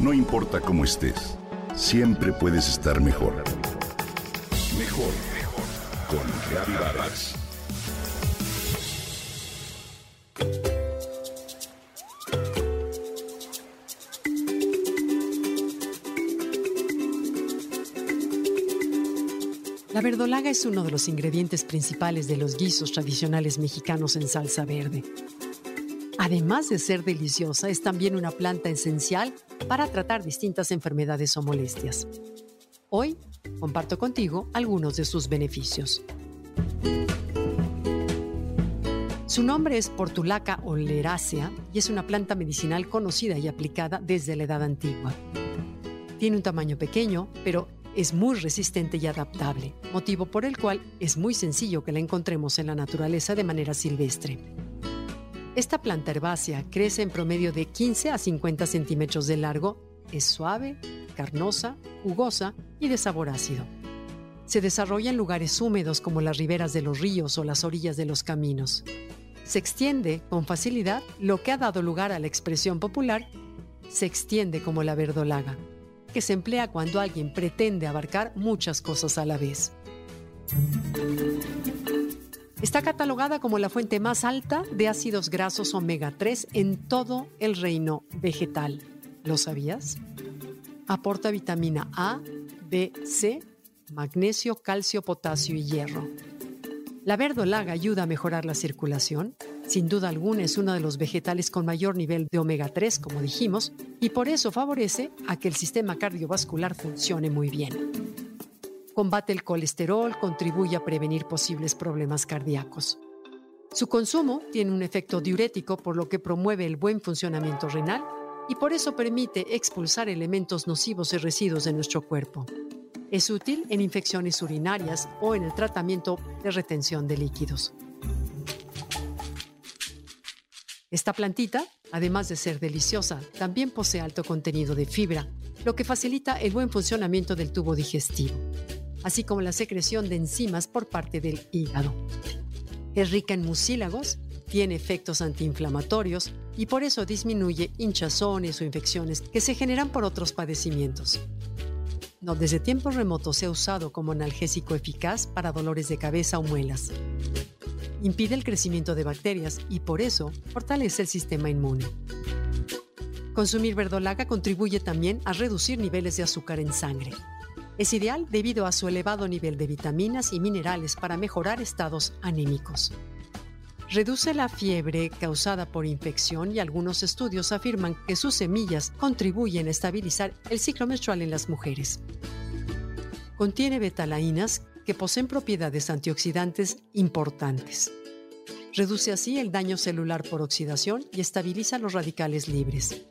No importa cómo estés, siempre puedes estar mejor. Mejor, mejor. Con Reavivadas. La verdolaga es uno de los ingredientes principales de los guisos tradicionales mexicanos en salsa verde. Además de ser deliciosa, es también una planta esencial para tratar distintas enfermedades o molestias. Hoy comparto contigo algunos de sus beneficios. Su nombre es Portulaca oleracea y es una planta medicinal conocida y aplicada desde la Edad Antigua. Tiene un tamaño pequeño, pero es muy resistente y adaptable, motivo por el cual es muy sencillo que la encontremos en la naturaleza de manera silvestre. Esta planta herbácea crece en promedio de 15 a 50 centímetros de largo, es suave, carnosa, jugosa y de sabor ácido. Se desarrolla en lugares húmedos como las riberas de los ríos o las orillas de los caminos. Se extiende con facilidad lo que ha dado lugar a la expresión popular se extiende como la verdolaga, que se emplea cuando alguien pretende abarcar muchas cosas a la vez. Está catalogada como la fuente más alta de ácidos grasos omega 3 en todo el reino vegetal. ¿Lo sabías? Aporta vitamina A, B, C, magnesio, calcio, potasio y hierro. La verdolaga ayuda a mejorar la circulación. Sin duda alguna es uno de los vegetales con mayor nivel de omega 3, como dijimos, y por eso favorece a que el sistema cardiovascular funcione muy bien. Combate el colesterol, contribuye a prevenir posibles problemas cardíacos. Su consumo tiene un efecto diurético por lo que promueve el buen funcionamiento renal y por eso permite expulsar elementos nocivos y residuos de nuestro cuerpo. Es útil en infecciones urinarias o en el tratamiento de retención de líquidos. Esta plantita, además de ser deliciosa, también posee alto contenido de fibra, lo que facilita el buen funcionamiento del tubo digestivo así como la secreción de enzimas por parte del hígado. Es rica en mucílagos, tiene efectos antiinflamatorios y por eso disminuye hinchazones o infecciones que se generan por otros padecimientos. Desde tiempos remotos se ha usado como analgésico eficaz para dolores de cabeza o muelas. Impide el crecimiento de bacterias y por eso fortalece el sistema inmune. Consumir verdolaga contribuye también a reducir niveles de azúcar en sangre. Es ideal debido a su elevado nivel de vitaminas y minerales para mejorar estados anímicos. Reduce la fiebre causada por infección y algunos estudios afirman que sus semillas contribuyen a estabilizar el ciclo menstrual en las mujeres. Contiene betalainas que poseen propiedades antioxidantes importantes. Reduce así el daño celular por oxidación y estabiliza los radicales libres.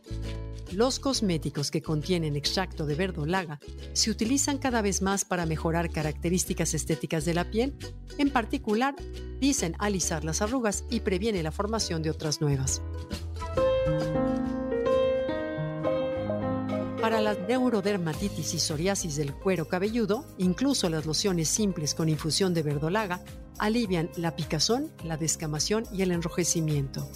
Los cosméticos que contienen extracto de verdolaga se utilizan cada vez más para mejorar características estéticas de la piel, en particular, dicen alisar las arrugas y previene la formación de otras nuevas. Para la neurodermatitis y psoriasis del cuero cabelludo, incluso las lociones simples con infusión de verdolaga alivian la picazón, la descamación y el enrojecimiento.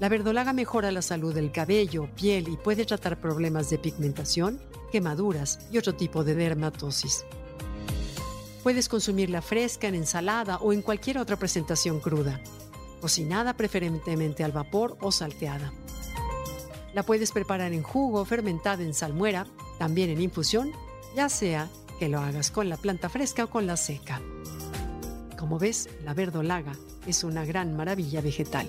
La verdolaga mejora la salud del cabello, piel y puede tratar problemas de pigmentación, quemaduras y otro tipo de dermatosis. Puedes consumirla fresca en ensalada o en cualquier otra presentación cruda, cocinada preferentemente al vapor o salteada. La puedes preparar en jugo, fermentada en salmuera, también en infusión, ya sea que lo hagas con la planta fresca o con la seca. Como ves, la verdolaga es una gran maravilla vegetal.